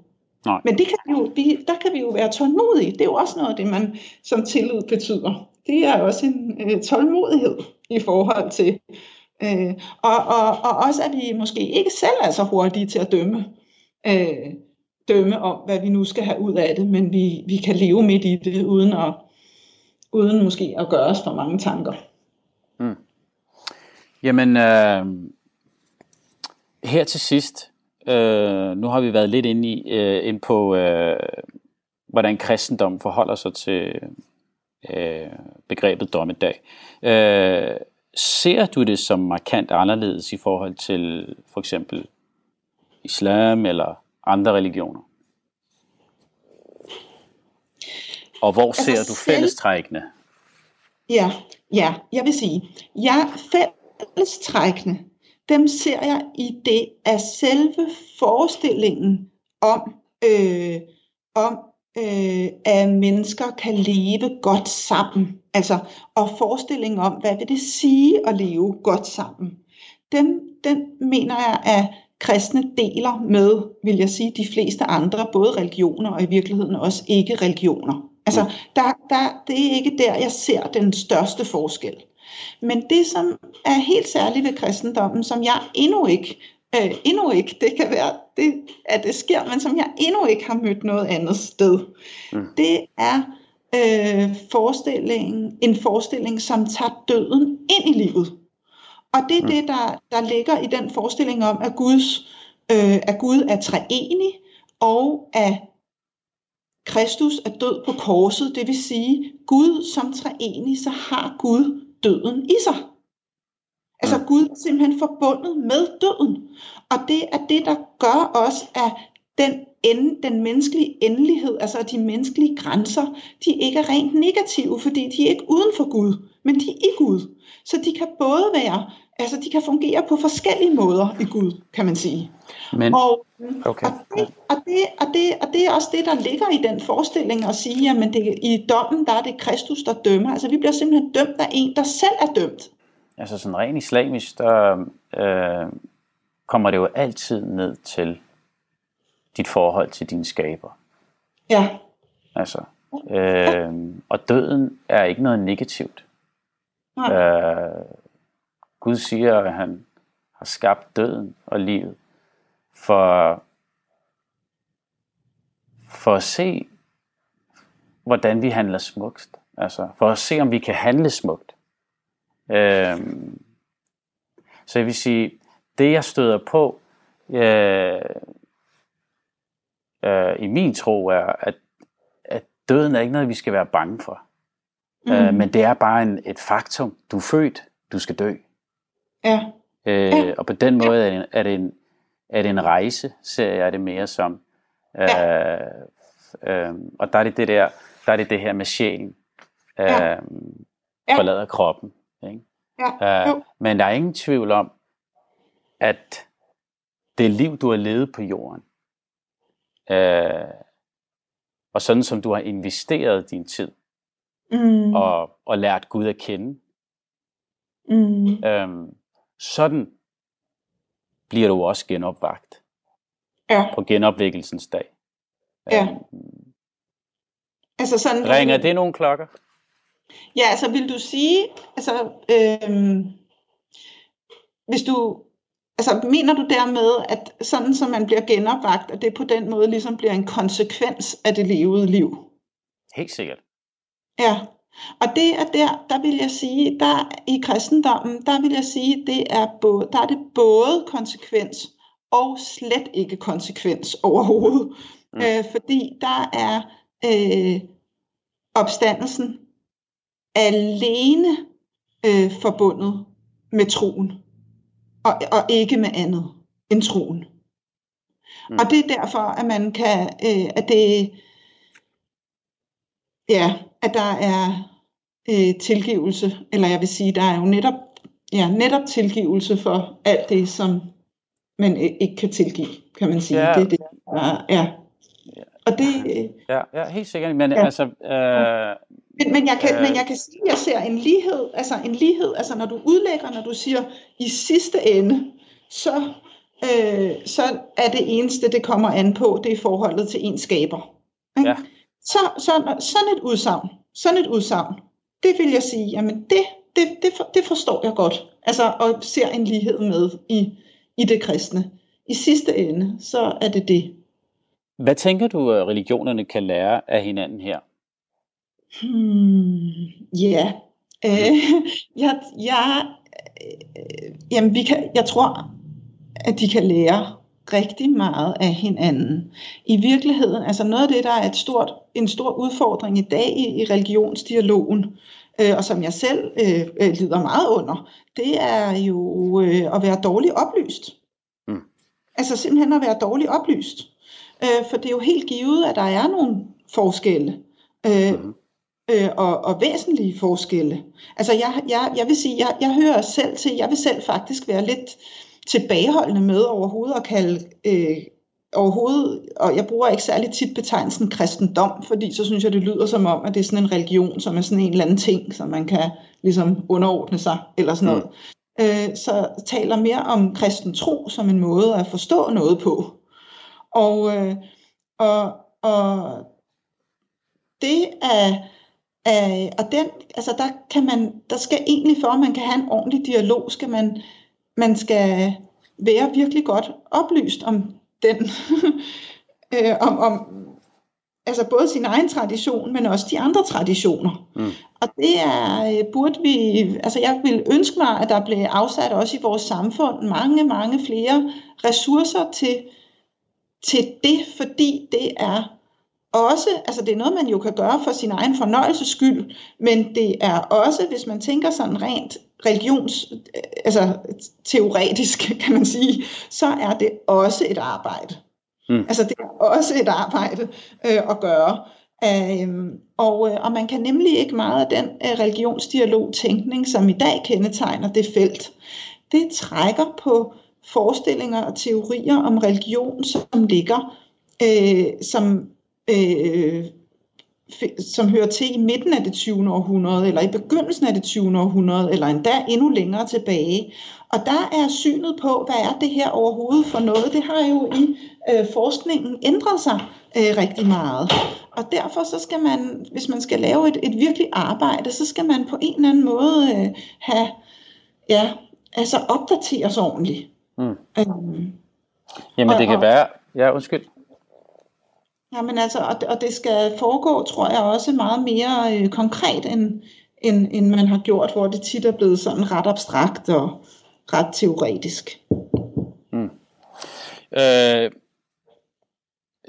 Nej. Men det kan vi jo, vi, der kan vi jo være tålmodige. Det er jo også noget af det, man som tillid betyder. Det er også en øh, tålmodighed i forhold til, Øh, og, og, og også at vi måske ikke selv er så hurtige til at dømme, øh, dømme om, hvad vi nu skal have ud af det, men vi, vi kan leve midt i det, uden, at, uden måske at gøre os for mange tanker. Mm. Jamen, øh, her til sidst, øh, nu har vi været lidt inde, i, øh, ind på, øh, hvordan kristendom forholder sig til øh, begrebet dommedag. Øh, ser du det som markant anderledes i forhold til for eksempel islam eller andre religioner? Og hvor altså ser du fællestrækkene? Ja, ja, jeg vil sige, ja, fællestrækkene, dem ser jeg i det af selve forestillingen om, øh, om øh, at mennesker kan leve godt sammen. Altså, og forestillingen om, hvad vil det sige at leve godt sammen. Den, den mener jeg, at kristne deler med, vil jeg sige, de fleste andre, både religioner og i virkeligheden også ikke religioner. Altså, mm. der, der, det er ikke der, jeg ser den største forskel. Men det, som er helt særligt ved kristendommen, som jeg endnu ikke øh, endnu ikke, det kan være, det, at det sker, men som jeg endnu ikke har mødt noget andet sted. Mm. Det er øh, forestillingen, en forestilling, som tager døden ind i livet. Og det er mm. det, der, der ligger i den forestilling om, at, Guds, øh, at Gud er treenig, og at Kristus er død på korset, det vil sige, Gud som treenig, så har Gud døden i sig. Altså Gud er simpelthen forbundet med døden. Og det er det, der gør også, at den, end, den menneskelige endelighed, altså de menneskelige grænser, de ikke er rent negative, fordi de er ikke uden for Gud, men de er i Gud. Så de kan både være, altså de kan fungere på forskellige måder i Gud, kan man sige. Men, og, okay. og, det, og, det, og, det, og det er også det, der ligger i den forestilling at sige, at det, i dommen, der er det Kristus, der dømmer. Altså vi bliver simpelthen dømt af en, der selv er dømt. Altså sådan rent islamisk, der øh, kommer det jo altid ned til dit forhold til din skaber. Ja. Altså, øh, og døden er ikke noget negativt. Nej. Øh, Gud siger, at han har skabt døden og livet for, for at se, hvordan vi handler smukt. Altså, for at se, om vi kan handle smukt. Øh, så jeg vil sige, det jeg støder på øh, øh, i min tro er, at, at døden er ikke noget, vi skal være bange for. Mm. Øh, men det er bare en, et faktum. Du er født, du skal dø. Ja. Øh, Ja. Og på den måde er det, er, det en, er det en rejse, ser jeg det mere som. Øh, øh, og der er det det der, der er det det her med sjælen. Øh, Ja. Ja. Forlader kroppen. Ikke? Ja. Øh, men der er ingen tvivl om, at det liv, du har levet på jorden, øh, og sådan som du har investeret din tid, Mm. og, og lært Gud at kende, Mm. øh, sådan bliver du også genopvagt Ja. på genopvækkelsens dag. Ja. Øh, Altså sådan, ringer det nogle klokker? Ja, altså vil du sige, altså øhm, hvis du, altså mener du dermed, at sådan som man bliver genopvagt, at det på den måde ligesom bliver en konsekvens af det levede liv? Helt sikkert. Ja, og det er der, der vil jeg sige, der i kristendommen, der vil jeg sige, det er både, der er det både konsekvens og slet ikke konsekvens overhovedet. Mm. Øh, fordi der er øh, opstandelsen alene øh, forbundet med troen, og, og ikke med andet end troen. Mm. Og det er derfor, at man kan, øh, at det, ja, at der er øh, tilgivelse, eller jeg vil sige, der er jo netop, ja, netop tilgivelse for alt det, som man ikke kan tilgive, kan man sige. Ja. Det er det, der er, ja. Og det, øh, Ja, ja helt sikkert. Men Ja. altså, øh, Men, men, jeg kan, Øh. men jeg kan sige, at jeg ser en lighed, altså en lighed, altså når du udlægger, når du siger i sidste ende, så, øh, så er det eneste, det kommer an på, det er forholdet til en skaber. Ikke? Ja. Så, så, sådan et udsagn, sådan et udsagn, det vil jeg sige, jamen det, det, det, for, det forstår jeg godt, altså og ser en lighed med i, i det kristne. I sidste ende, så er det det. hvad tænker du, at religionerne kan lære af hinanden her? Hmm, ja. Øh, jeg, jeg, øh, jamen, vi kan, jeg tror, at de kan lære rigtig meget af hinanden. I virkeligheden, altså noget af det, der er et stort, en stor udfordring i dag i, i religionsdialogen, øh, og som jeg selv øh, øh, lider meget under, det er jo øh, at være dårligt oplyst. Mm. Altså simpelthen at være dårligt oplyst. Øh, for det er jo helt givet, at der er nogle forskelle. Øh, Mhm. Øh, og, og væsentlige forskelle. Altså jeg, jeg, jeg vil sige, jeg, jeg hører selv til, jeg vil selv faktisk være lidt tilbageholdende med overhovedet at kalde øh, overhovedet, og jeg bruger ikke særlig tit betegnelsen kristendom, fordi så synes jeg, det lyder som om, at det er sådan en religion, som er sådan en eller anden ting, som man kan ligesom underordne sig, eller sådan noget. Øh, så taler mere om kristen tro som en måde at forstå noget på. Og, øh, og, og det er, er og den, altså der kan man, der skal egentlig for, at man kan have en ordentlig dialog, skal man, man skal være virkelig godt oplyst om den, øh, om, om altså både sin egen tradition, men også de andre traditioner. Mm. Og det er, øh, burde vi, altså jeg vil ønske mig, at der blev afsat også i vores samfund mange, mange flere ressourcer til, til det, fordi det er også, altså det er noget, man jo kan gøre for sin egen fornøjelses skyld, men det er også, hvis man tænker sådan rent religions, altså teoretisk, kan man sige, så er det også et arbejde. Mm. Altså det er også et arbejde øh, at gøre. Øhm, og, øh, og man kan nemlig ikke meget af den øh, religionsdialog-tænkning, som i dag kendetegner det felt. Det trækker på forestillinger og teorier om religion, som ligger, øh, som, øh, som hører til i midten af det 20. århundrede, eller i begyndelsen af det 20. århundrede, eller endda endnu længere tilbage. Og der er synet på, hvad er det her overhovedet for noget, det har jo i øh, forskningen ændret sig øh, rigtig meget. Og derfor så skal man, hvis man skal lave et, et virkelig arbejde, så skal man på en eller anden måde øh, have, ja, altså opdateres ordentligt. Mm. Øhm, Jamen og, det kan og, være, ja undskyld. Jamen altså, og, og det skal foregå, tror jeg, også meget mere øh, konkret, end, end, end man har gjort, hvor det tit er blevet sådan ret abstrakt og ret teoretisk. Mm. Øh,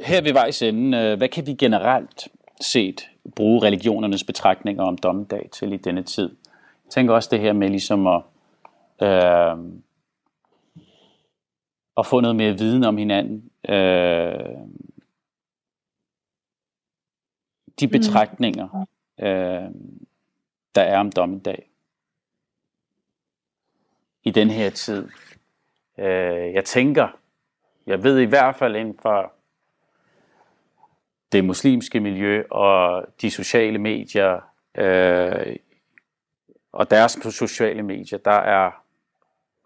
her ved vejs ende, øh, hvad kan vi generelt set bruge religionernes betragtninger om dommedag til i denne tid? Jeg tænker også det her med ligesom at, øh, at få noget mere viden om hinanden. Øh, de mm. betragtninger, øh, der er om dommedag i den her tid. Øh, jeg tænker, jeg ved i hvert fald inden for det muslimske miljø og de sociale medier øh, og deres sociale medier, der er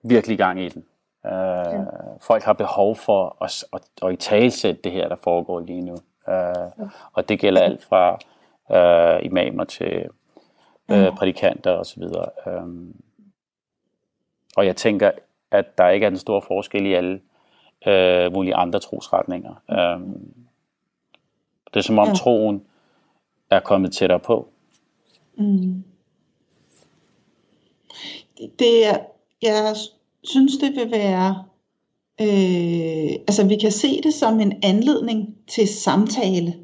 virkelig gang i den. Øh, ja. Folk har behov for at, at, at i talsætte det her, der foregår lige nu. Øh. Og det gælder alt fra øh, imamer til øh, prædikanter osv. Øh, og jeg tænker, at der ikke er en stor forskel i alle øh, mulige andre trosretninger. Øh, det er som om ja. troen er kommet tættere på. Mm. Det er, jeg synes, det vil være, øh, altså vi kan se det som en anledning til samtale.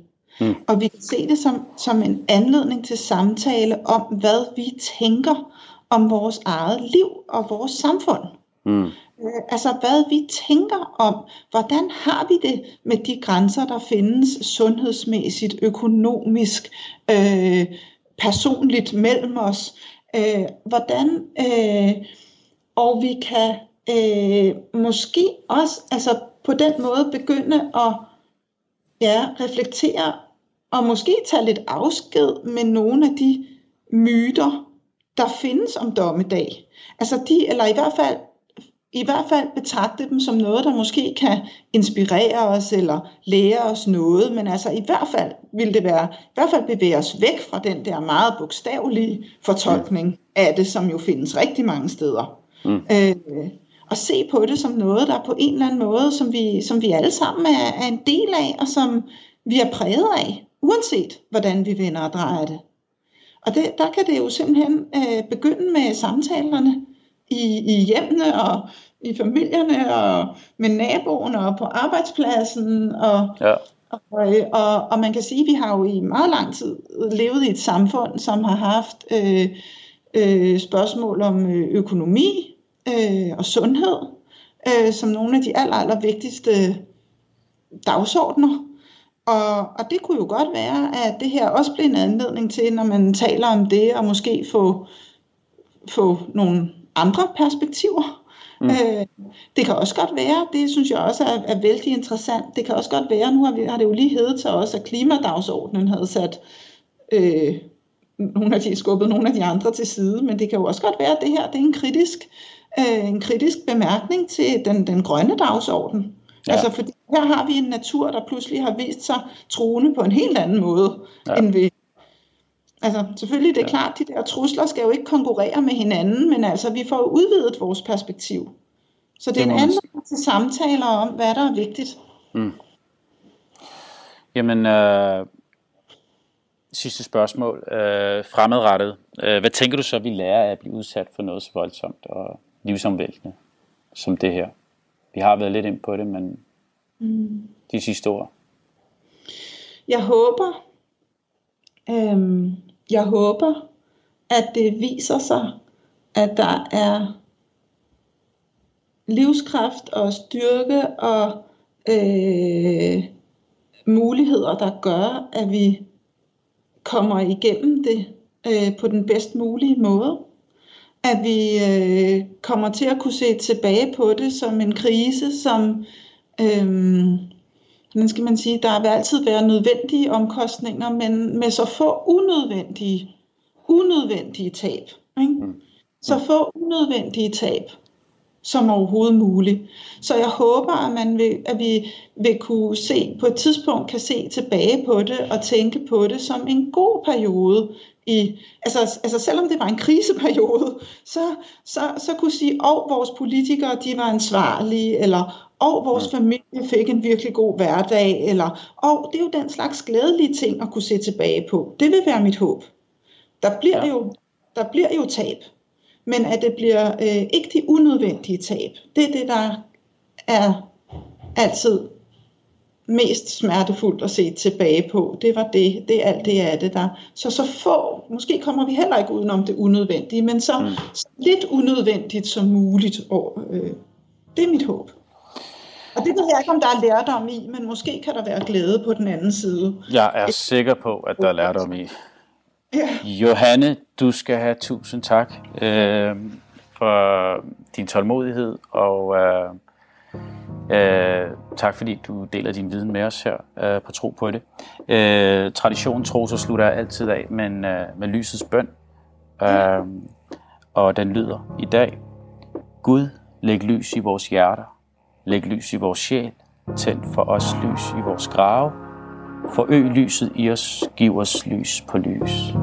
Mm. Og vi kan se det som, som en anledning til samtale om, hvad vi tænker om vores eget liv og vores samfund. Mm. Øh, altså hvad vi tænker om, hvordan har vi det med de grænser, der findes sundhedsmæssigt, økonomisk, øh, personligt mellem os. Øh, hvordan, øh, og vi kan øh, måske også altså på den måde begynde at ja, reflektere og måske tage lidt afsked med nogle af de myter, der findes om dommedag. Altså de, eller i hvert fald i hvert fald betragte dem som noget, der måske kan inspirere os eller lære os noget, men altså i hvert fald vil det være, i hvert fald bevæge os væk fra den der meget bogstavelige fortolkning af det, som jo findes rigtig mange steder. Mm. Øh, og se på det som noget, der på en eller anden måde, som vi, som vi alle sammen er, er en del af, og som vi er præget af, uanset hvordan vi vender og drejer det. Og det, der kan det jo simpelthen øh, begynde med samtalerne i, i hjemmene og i familierne og med naboerne og på arbejdspladsen. Og, ja. og, og, og man kan sige, at vi har jo i meget lang tid levet i et samfund, som har haft øh, øh, spørgsmål om øh, økonomi øh, og sundhed øh, som nogle af de aller, aller vigtigste dagsordner. Og, og det kunne jo godt være, at det her også bliver en anledning til, når man taler om det, og måske få, få nogle andre perspektiver. Mm. Øh, det kan også godt være, det synes jeg også er, er vældig interessant, det kan også godt være, nu har, vi, har det jo lige heddet til os, at klimadagsordenen havde sat øh, nogle af de, skubbet nogle af de andre til side, men det kan jo også godt være, at det her det er en kritisk, øh, en kritisk bemærkning til den, den grønne dagsorden. Ja. Altså fordi her har vi en natur, der pludselig har vist sig truende på en helt anden måde, ja. end vi Altså selvfølgelig det er ja. klart, de der trusler skal jo ikke konkurrere med hinanden, men altså vi får udvidet vores perspektiv. Så det er en anden til samtaler om, hvad der er vigtigt. Mm. Jamen, øh, sidste spørgsmål. Øh, fremadrettet. Øh, hvad tænker du så, vi lærer af at blive udsat for noget så voldsomt og livsomvæltende som det her? Vi har været lidt ind på det, men mm. de sidste ord. Jeg håber, øhm, jeg håber, at det viser sig, at der er livskraft og styrke og øh, muligheder, der gør, at vi kommer igennem det øh, på den bedst mulige måde. At vi øh, kommer til at kunne se tilbage på det som en krise, som øh, hvordan skal man sige, der vil altid være nødvendige omkostninger, men med så få unødvendige, unødvendige tab. Ikke? Mm. Så få unødvendige tab. Som overhovedet muligt. Så jeg håber, at, man vil, at vi vil kunne se på et tidspunkt kan se tilbage på det og tænke på det som en god periode. I, altså, altså selvom det var en kriseperiode, så, så, så kunne sige, at vores politikere de var ansvarlige, eller og vores familie fik en virkelig god hverdag, eller og det er jo den slags glædelige ting at kunne se tilbage på. Det vil være mit håb. Der bliver, ja. jo, der bliver jo tab, men at det bliver øh, ikke de unødvendige tab. Det er det, der er altid mest smertefuldt at se tilbage på. Det var det, det er alt det er det der. Så så få, måske kommer vi heller ikke udenom det unødvendige, men så, mm. lidt unødvendigt som muligt. Og, øh, det er mit håb. Og det ved jeg ikke, om der er lærdom i, men måske kan der være glæde på den anden side. Jeg er sikker på, at der er lærdom i. Yeah. Johanne, du skal have tusind tak øh, for din tålmodighed, og øh, øh, tak fordi du deler din viden med os her øh, på Tro på det. Øh, traditionen tro, så slutter jeg altid af men, øh, med lysets bøn, øh, og den lyder i dag. Gud, læg lys i vores hjerter, Læg lys i vores sjæl. Tænd for os lys i vores grave. Forøg lyset i os. Giv os lys på lys.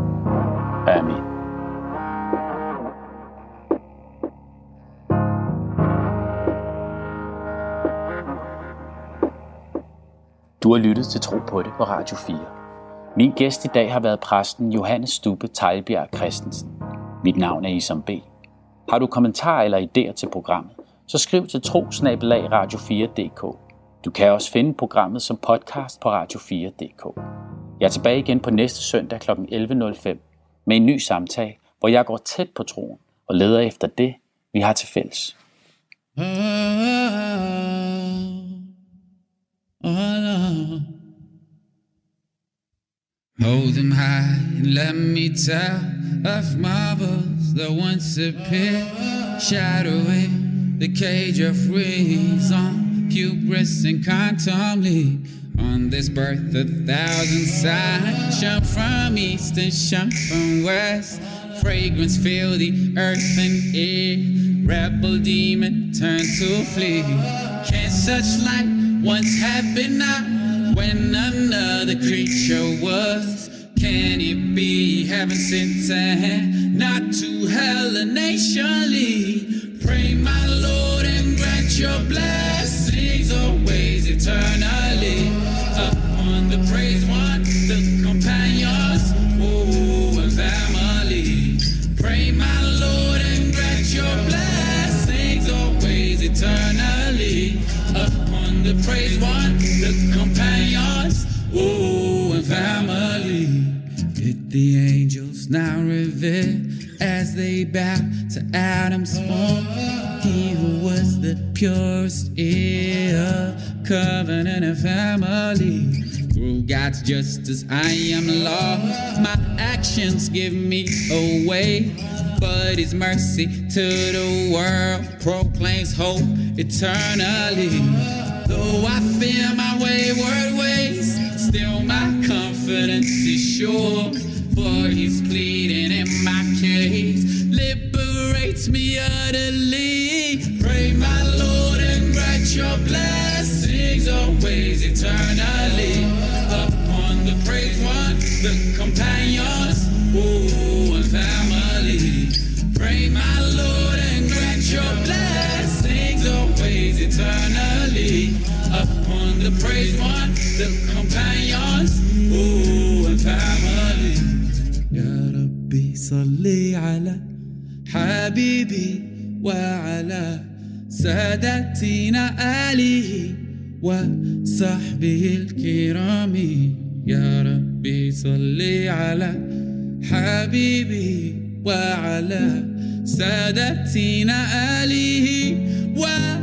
Amen. Du har lyttet til Tro på det på Radio 4. Min gæst i dag har været præsten Johannes Stubbe Tejlbjerg Christensen. Mit navn er Isam B. Har du kommentarer eller idéer til programmet, så skriv til trosnabelag radio4.dk. Du kan også finde programmet som podcast på radio4.dk. Jeg er tilbage igen på næste søndag kl. 11.05 med en ny samtale, hvor jeg går tæt på troen og leder efter det, vi har til fælles. Hold them high and let me tell of marvels that once appeared, shadowing the cage of reason, hubris and contumely. On this birth, a thousand sighs shine from east and shine from west. Fragrance fill the earth and air. Rebel demon turn to flee. Can such light once have been not when another creature was? Can it be heaven sent to hand, not to hell a nation lead? Pray, my Lord, and grant your blessings always eternally upon the praise one, the companions, oh, and family. Pray, my Lord, and grant your blessings always eternally upon the praise one, the companions, oh, and family. Did the angels now reveal as they bow to Adam's form? He who was the purest ear, covenant and family. Through God's justice, I am lost. My actions give me away. But his mercy to the world proclaims hope eternally. Though I fear my wayward ways, still my confidence is sure. For he's pleading in my case, liberates me utterly. Pray, my Lord, and grant your blessings always eternally. Upon the praise one, the companions, oh, and family. Pray, my Lord, and grant your blessings always eternally. Upon the praise one, the companions, oh, and family. يا ربي صلي على حبيبي وعلى سادتنا آله وصحبه الكرام. يا ربي صلي على حبيبي وعلى سادتنا آله وعلى